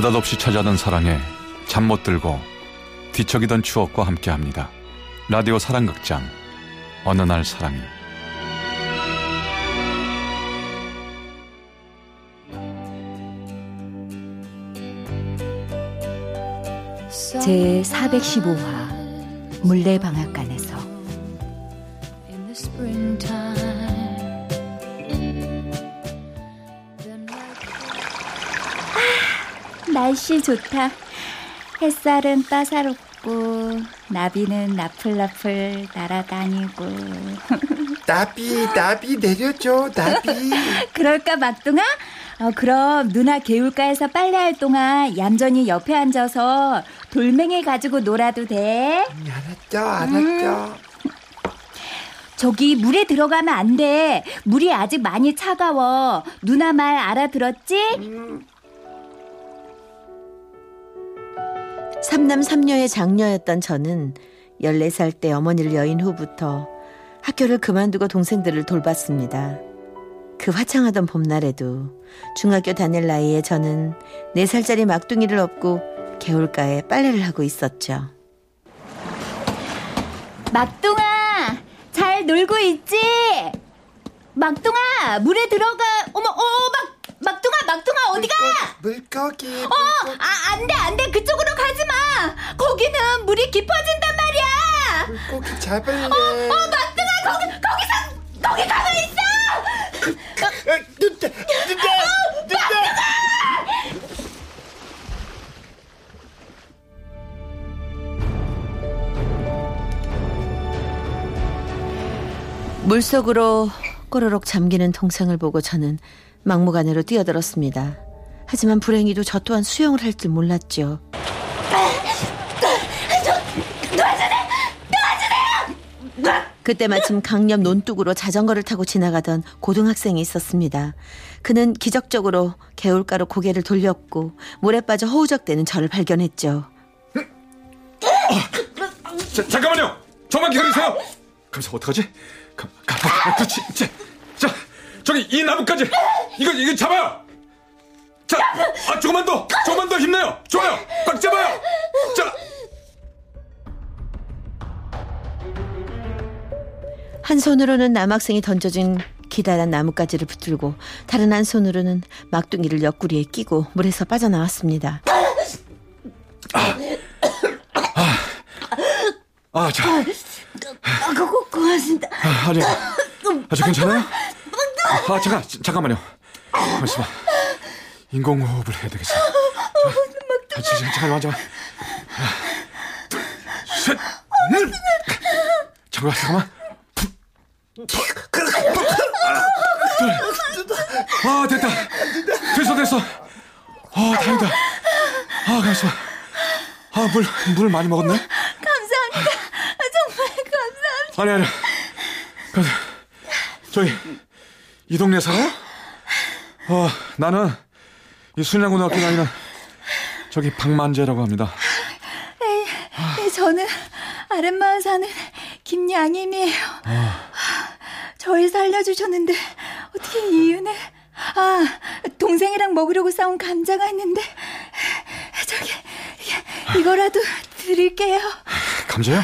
느닷없이 찾아든 사랑에 잠 못 들고 뒤척이던 추억과 함께합니다. 라디오 사랑극장 어느 날 사랑이 제 415화 물레방앗간에서 날씨 좋다. 햇살은 따사롭고 나비는 나풀나풀 날아다니고 나비 나비 내려줘 나비 그럴까 막둥아? 어, 그럼 누나 개울가에서 빨래할 동안 얌전히 옆에 앉아서 돌멩이 가지고 놀아도 돼? 음, 알았죠 알았죠 음. 저기 물에 들어가면 안 돼. 물이 아직 많이 차가워. 누나 말 알아들었지? 음. 삼남 삼녀의 장녀였던 저는 14살 때 어머니를 여인 후부터 학교를 그만두고 동생들을 돌봤습니다. 그 화창하던 봄날에도 중학교 다닐 나이에 저는 4살짜리 막둥이를 업고 개울가에 빨래를 하고 있었죠. 막둥아, 잘 놀고 있지? 막둥아, 물에 들어가. 어머, 어, 막 막둥아, 어디가? 물고기, 물고기. 어, 아, 안 돼, 안 돼. 그쪽으로 가지 마. 거기는 물이 깊어진단 말이야. 물고기 잡을래. 어, 어 막둥아, 거기, 거기서, 거기 가만 있어. 눈다, 눈다, 눈다. 물속으로 꼬르륵 잠기는 동생을 보고 저는 막무가내로 뛰어들었습니다. 하지만 불행히도 저 또한 수영을 할 줄 몰랐죠. 그때 마침 강력 논둑으로 자전거를 타고 지나가던 고등학생이 있었습니다. 그는 기적적으로 개울가로 고개를 돌렸고 물에 빠져 허우적대는 저를 발견했죠. 자, 잠깐만요. 저만 기다리세요. 감사 어떡하지? 가, 가, 가, 그렇지. 자, 자, 저기 이 나무까지 이거 이거 잡아요. 자, 아, 조금만 더, 조금만 더 힘내요. 좋아요. 꽉 잡아요. 자. 한 손으로는 남학생이 던져진 기다란 나뭇가지를 붙들고 다른 한 손으로는 막둥이를 옆구리에 끼고 물에서 빠져나왔습니다. 아, 아, 아 자. 아, 고, 고맙습니다. 아, 아니, 아주 괜찮아요? 아, 잠깐, 잠깐만요. 잠시만. 인공호흡을 해야 되겠어. 자, 자, 잠깐만, 잠깐만. 둘, 셋, 넷. 잠깐만, 잠깐만. 아, 됐다. 됐어, 됐어. 아, 다행이다. 아, 가만있어. 아, 물, 물 많이 먹었네? 감사합니다. 정말 감사합니다. 아니, 아니. 그, 저희, 이 동네 살아요? 어, 나는 이 순양고등학교 다니는 저기 박만재라고 합니다. 에이, 에이 저는 아랫마을 사는 김양임이에요. 어. 저를 살려주셨는데 어떻게 이 은혜? 아, 동생이랑 먹으려고 싸운 감자가 있는데 저기 이거라도 드릴게요. 감자요?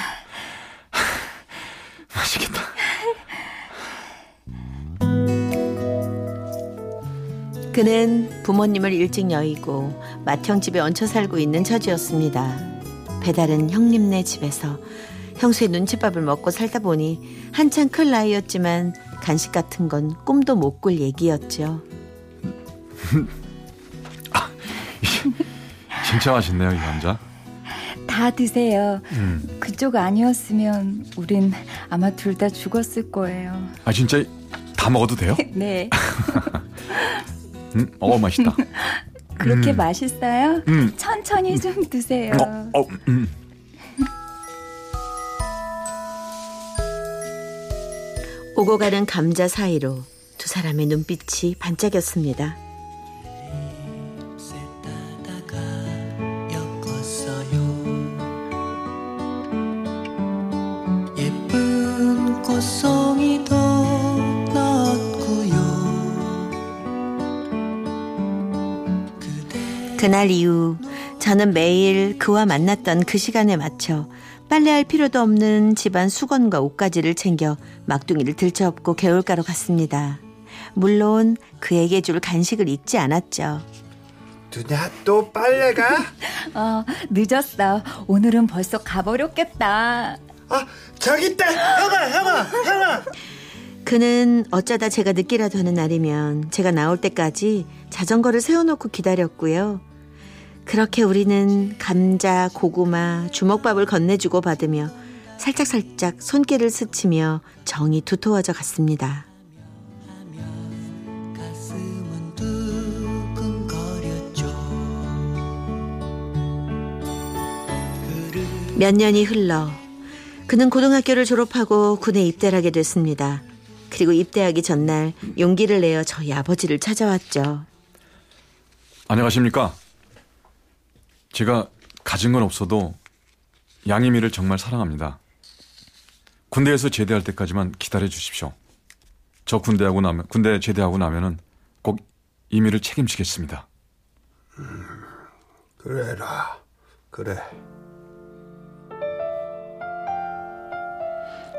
그는 부모님을 일찍 여의고 맏형 집에 얹혀 살고 있는 처지였습니다. 배달은 형님네 집에서 형수의 눈칫밥을 먹고 살다 보니 한창 클 나이였지만 간식 같은 건 꿈도 못 꿀 얘기였죠. 아, 진짜 맛있네요, 이 감자. 다 드세요. 음. 그쪽 아니었으면 우린 아마 둘 다 죽었을 거예요. 아, 진짜 다 먹어도 돼요? 네. 음, 어 맛있다. 그렇게 음. 맛있어요? 음. 천천히 좀 드세요. 어, 어, 음. 오고 가는 감자 사이로 두 사람의 눈빛이 반짝였습니다. 그 그날 이후 저는 매일 그와 만났던 그 시간에 맞춰 빨래할 필요도 없는 집안 수건과 옷가지를 챙겨 막둥이를 들쳐업고 개울가로 갔습니다. 물론 그에게 줄 간식을 잊지 않았죠. 누나 또 빨래가? 어, 늦었어. 오늘은 벌써 가버렸겠다. 아 저기 있다 형아 형아 형아 그는 어쩌다 제가 늦기라도 하는 날이면 제가 나올 때까지 자전거를 세워놓고 기다렸고요. 그렇게 우리는 감자, 고구마, 주먹밥을 건네주고 받으며 살짝살짝 손길을 스치며 정이 두터워져 갔습니다. 몇 년이 흘러 그는 고등학교를 졸업하고 군에 입대를 하게 됐습니다. 그리고 입대하기 전날 용기를 내어 저희 아버지를 찾아왔죠. 안녕하십니까? 제가 가진 건 없어도 양이미를 정말 사랑합니다. 군대에서 제대할 때까지만 기다려 주십시오. 저 군대하고 나면 군대 제대하고 나면은 꼭 이미를 책임지겠습니다. 그래라 그래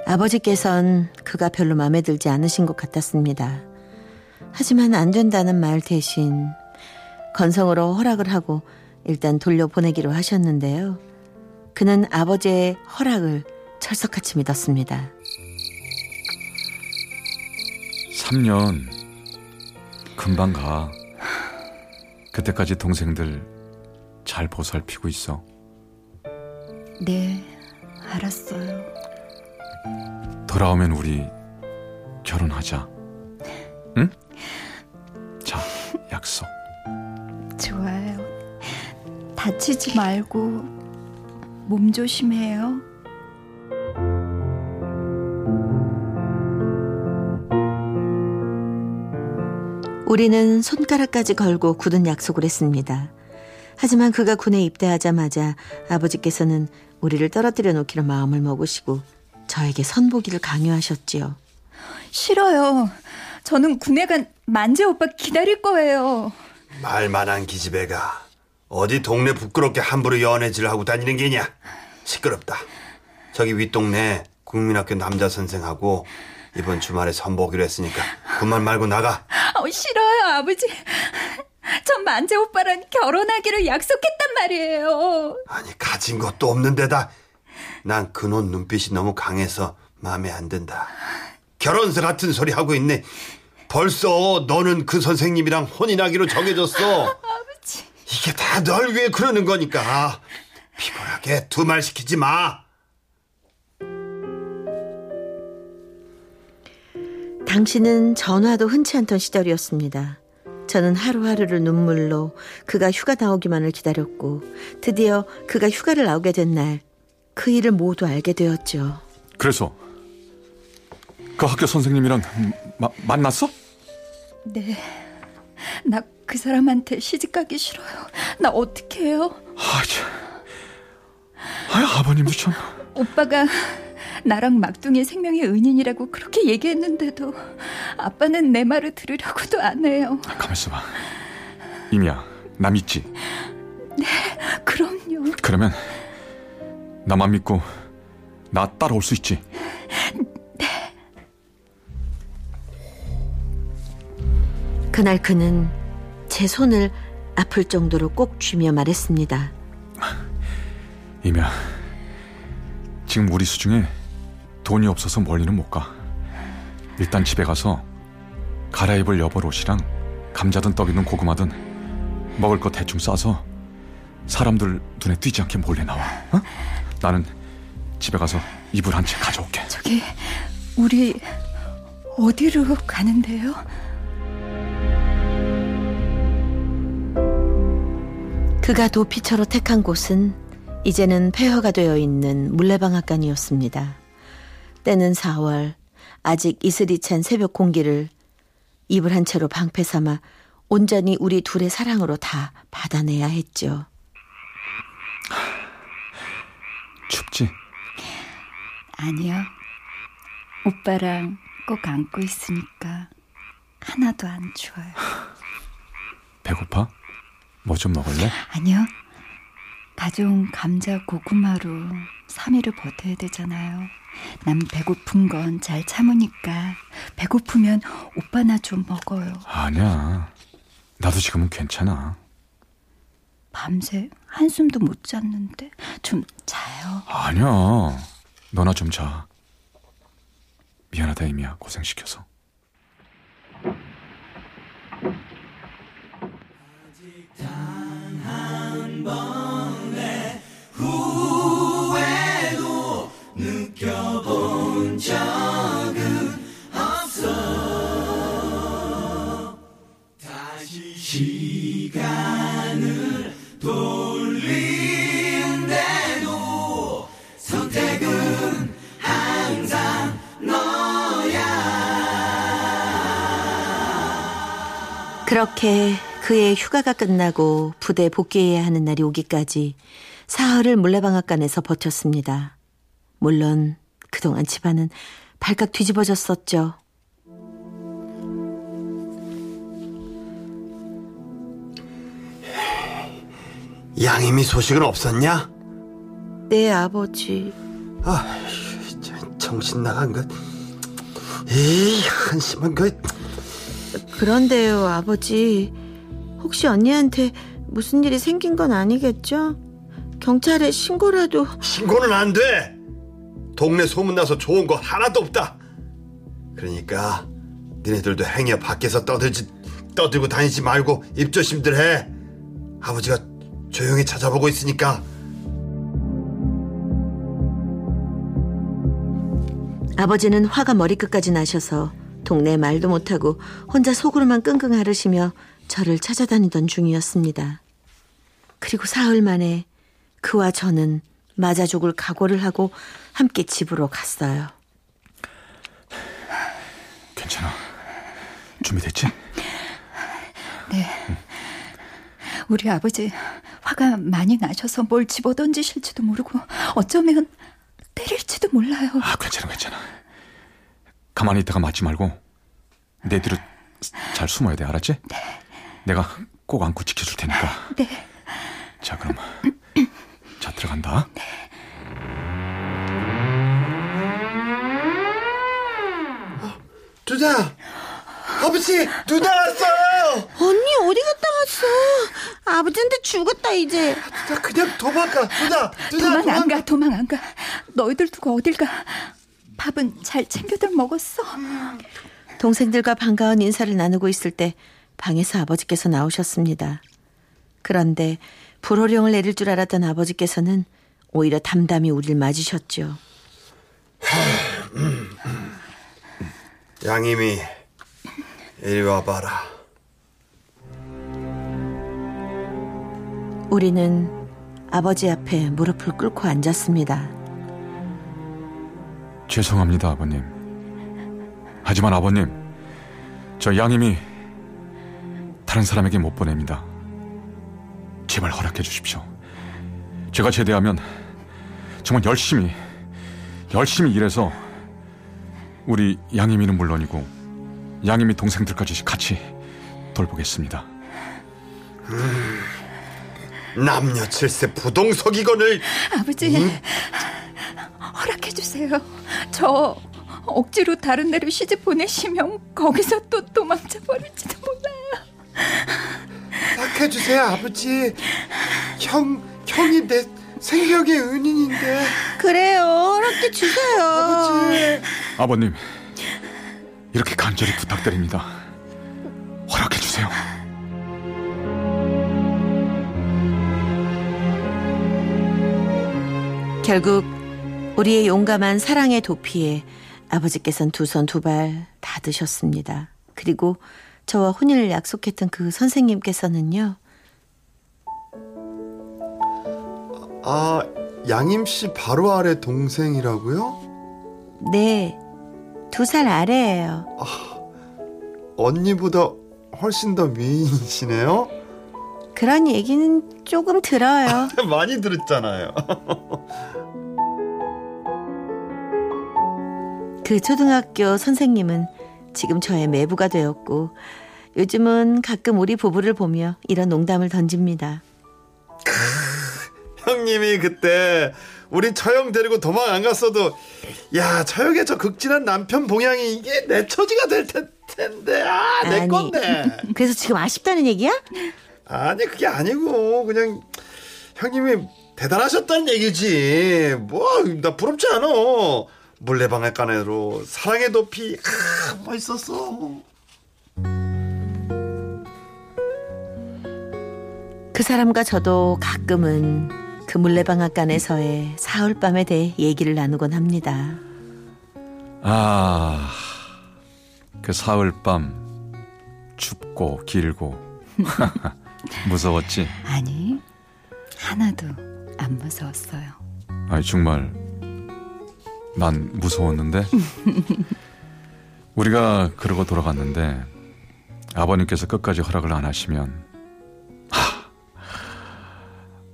아버지께선 그가 별로 마음에 들지 않으신 것 같았습니다. 하지만 안 된다는 말 대신 건성으로 허락을 하고 일단 돌려보내기로 하셨는데요. 그는 아버지의 허락을 철석같이 믿었습니다. 3년 금방 가. 그때까지 동생들 잘 보살피고 있어. 네, 알았어요. 돌아오면 우리 결혼하자. 응? 자, 약속. 좋아요. 다치지 말고 몸 조심해요. 우리는 손가락까지 걸고 굳은 약속을 했습니다. 하지만 그가 군에 입대하자마자 아버지께서는 우리를 떨어뜨려 놓기로 마음을 먹으시고 저에게 선보기를 강요하셨지요. 싫어요. 저는 군에 간 만재 오빠 기다릴 거예요. 말만한 기집애가 어디 동네 부끄럽게 함부로 연애질 하고 다니는 게냐 시끄럽다 저기 윗동네 국민학교 남자 선생하고 이번 주말에 선보기로 했으니까 그만 말고 나가 어, 싫어요, 아버지. 전 만재 오빠랑 결혼하기로 약속했단 말이에요. 아니 가진 것도 없는 데다 난 그놈 눈빛이 너무 강해서 마음에 안 든다 결혼서 같은 소리 하고 있네 벌써 너는 그 선생님이랑 혼인하기로 정해졌어 아버지. 이게 다 널 위해 그러는 거니까 피곤하게 두 말 시키지 마 당신은 전화도 흔치 않던 시절이었습니다. 저는 하루하루를 눈물로 그가 휴가 나오기만을 기다렸고 드디어 그가 휴가를 나오게 된 날 그 일을 모두 알게 되었죠. 그래서 그 학교 선생님이랑 마- 만났어? 네. 나 그 사람한테 시집 가기 싫어요. 나 어떻게 해요? 아, 참. 아, 아버님도 참. 오빠가 나랑 막둥이 생명의 은인이라고 그렇게 얘기했는데도 아빠는 내 말을 들으려고도 안 해요. 가만 있어봐. 이미야, 나 믿지? 그럼요. 그러면 나만 믿고 나 따라올 수 있지? 그날 그는 제 손을 아플 정도로 꼭 쥐며 말했습니다. 이미야, 지금 우리 수중에 돈이 없어서 멀리는 못 가. 일단 집에 가서 갈아입을 여벌 옷이랑 감자든 떡이든 고구마든 먹을 거 대충 싸서 사람들 눈에 띄지 않게 몰래 나와. 어? 나는 집에 가서 이불 한 채 가져올게. 저기 우리 어디로 가는데요? 그가 도피처로 택한 곳은 이제는 폐허가 되어 있는 물레방앗간이었습니다. 때는 4월, 아직 이슬이 찬 새벽 공기를 이불 한 채로 방패 삼아 온전히 우리 둘의 사랑으로 다 받아내야 했죠. 춥지? 아니요. 오빠랑 꼭 안고 있으니까 하나도 안 추워요. 배고파? 뭐 좀 먹을래? 아니요. 가족 감자 고구마로 3일을 버텨야 되잖아요. 남 배고픈 건 잘 참으니까 배고프면 오빠나 좀 먹어요. 아니야. 나도 지금은 괜찮아. 밤새 한숨도 못 잤는데 좀 자요. 아니야. 너나 좀 자. 미안하다, 이미야. 고생시켜서. 그렇게 그의 휴가가 끝나고 부대 복귀해야 하는 날이 오기까지 사흘을 물레방앗간에서 버텼습니다. 물론 그동안 집안은 발칵 뒤집어졌었죠. 양임이 소식은 없었냐? 네 아버지. 아, 저 정신 나간 것. 에이, 한심한 것. 그런데요 아버지. 혹시 언니한테 무슨 일이 생긴 건 아니겠죠? 경찰에 신고라도 신고는 안 돼. 동네 소문나서 좋은 거 하나도 없다. 그러니까 니네들도 행여 밖에서 떠들지 떠들고 다니지 말고 입조심들 해. 아버지가 조용히 찾아보고 있으니까. 아버지는 화가 머리끝까지 나셔서 동네 말도 못하고 혼자 속으로만 끙끙 앓으시며 저를 찾아다니던 중이었습니다. 그리고 사흘 만에 그와 저는 맞아 죽을 각오를 하고 함께 집으로 갔어요. 괜찮아. 준비됐지? 네. 우리 아버지 화가 많이 나셔서 뭘 집어던지실지도 모르고 어쩌면 때릴지도 몰라요. 아, 괜찮아, 괜찮아. 가만히 있다가 맞지 말고 내 뒤로 잘 숨어야 돼, 알았지? 네. 내가 꼭 안고 지켜줄 테니까. 네. 자, 그럼 자 들어간다. 두다, 아버지, 두다 왔어요. 언니 어디 갔다 왔어? 아버지한테 죽었다 이제. 두다 그냥 도망가, 두다, 두다 도망 안 가, 도망 안 가. 너희들 두고 어딜 가. 밥은 잘 챙겨들 먹었어. 동생들과 반가운 인사를 나누고 있을 때 방에서 아버지께서 나오셨습니다. 그런데 불호령을 내릴 줄 알았던 아버지께서는 오히려 담담히 우리를 맞으셨죠. 양임이 이리 와봐라. 우리는 아버지 앞에 무릎을 꿇고 앉았습니다. 죄송합니다, 아버님. 하지만 아버님, 저 양임이 다른 사람에게 못 보냅니다. 제발 허락해 주십시오. 제가 제대하면 정말 열심히, 열심히 일해서 우리 양임이는 물론이고 양임이 동생들까지 같이 돌보겠습니다. 남녀 칠세 부동석이건을 아버지, 허락해 주세요. 저 억지로 다른 데로 시집 보내시면 거기서 또 도망쳐 버릴지도 몰라요. 해주세요, 아버지. 형, 형이 내 생명의 은인인데. 그래요. 허락해 주세요. 아버지. 아버님, 이렇게 간절히 부탁드립니다. 허락해 주세요. 결국 우리의 용감한 사랑의 도피에 아버지께서는 두 손 두 발 다 드셨습니다. 그리고 저와 혼인을 약속했던 그 선생님께서는요. 아, 양임 씨 바로 아래 동생이라고요? 네. 두 살 아래예요. 언니보다 훨씬 더 미인이시네요? 그런 얘기는 조금 들어요. 많이 들었잖아요. 그 초등학교 선생님은 지금 저의 매부가 되었고 요즘은 가끔 우리 부부를 보며 이런 농담을 던집니다. 형님이 그때 우리 처형 데리고 도망 안 갔어도 야 처형의 저 극진한 남편 봉양이 이게 내 처지가 될 텐- 텐데 아 내. 건데 그래서 지금 아쉽다는 얘기야? 아니 그게 아니고 그냥 형님이 대단하셨다는 얘기지 뭐 나 부럽지 않아 물레방앗간으로 사랑의 높이 아 멋있었어 그 사람과 저도 가끔은 그 물레방앗간에서의 사흘밤에 대해 얘기를 나누곤 합니다. 아, 그 사흘밤 춥고 길고 무서웠지. 아니, 하나도 안 무서웠어요. 아니 정말 난 무서웠는데 우리가 그러고 돌아갔는데 아버님께서 끝까지 허락을 안 하시면 하,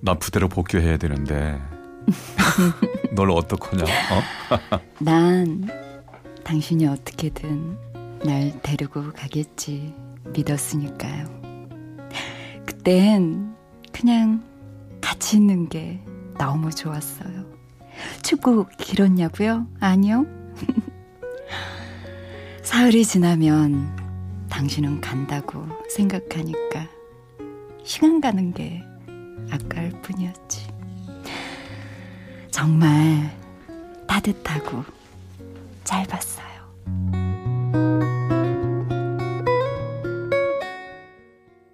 난 부대로 복귀해야 되는데 널 어떡하냐? 어? 난 당신이 어떻게든 날 데리고 가겠지 믿었으니까요. 그땐 그냥 같이 있는 게 너무 좋았어요. 춥고 길었냐고요? 아니요. 사흘이 지나면 당신은 간다고 생각하니까 시간 가는 게 아까울 뿐이었지. 정말 따뜻하고 짧았어요.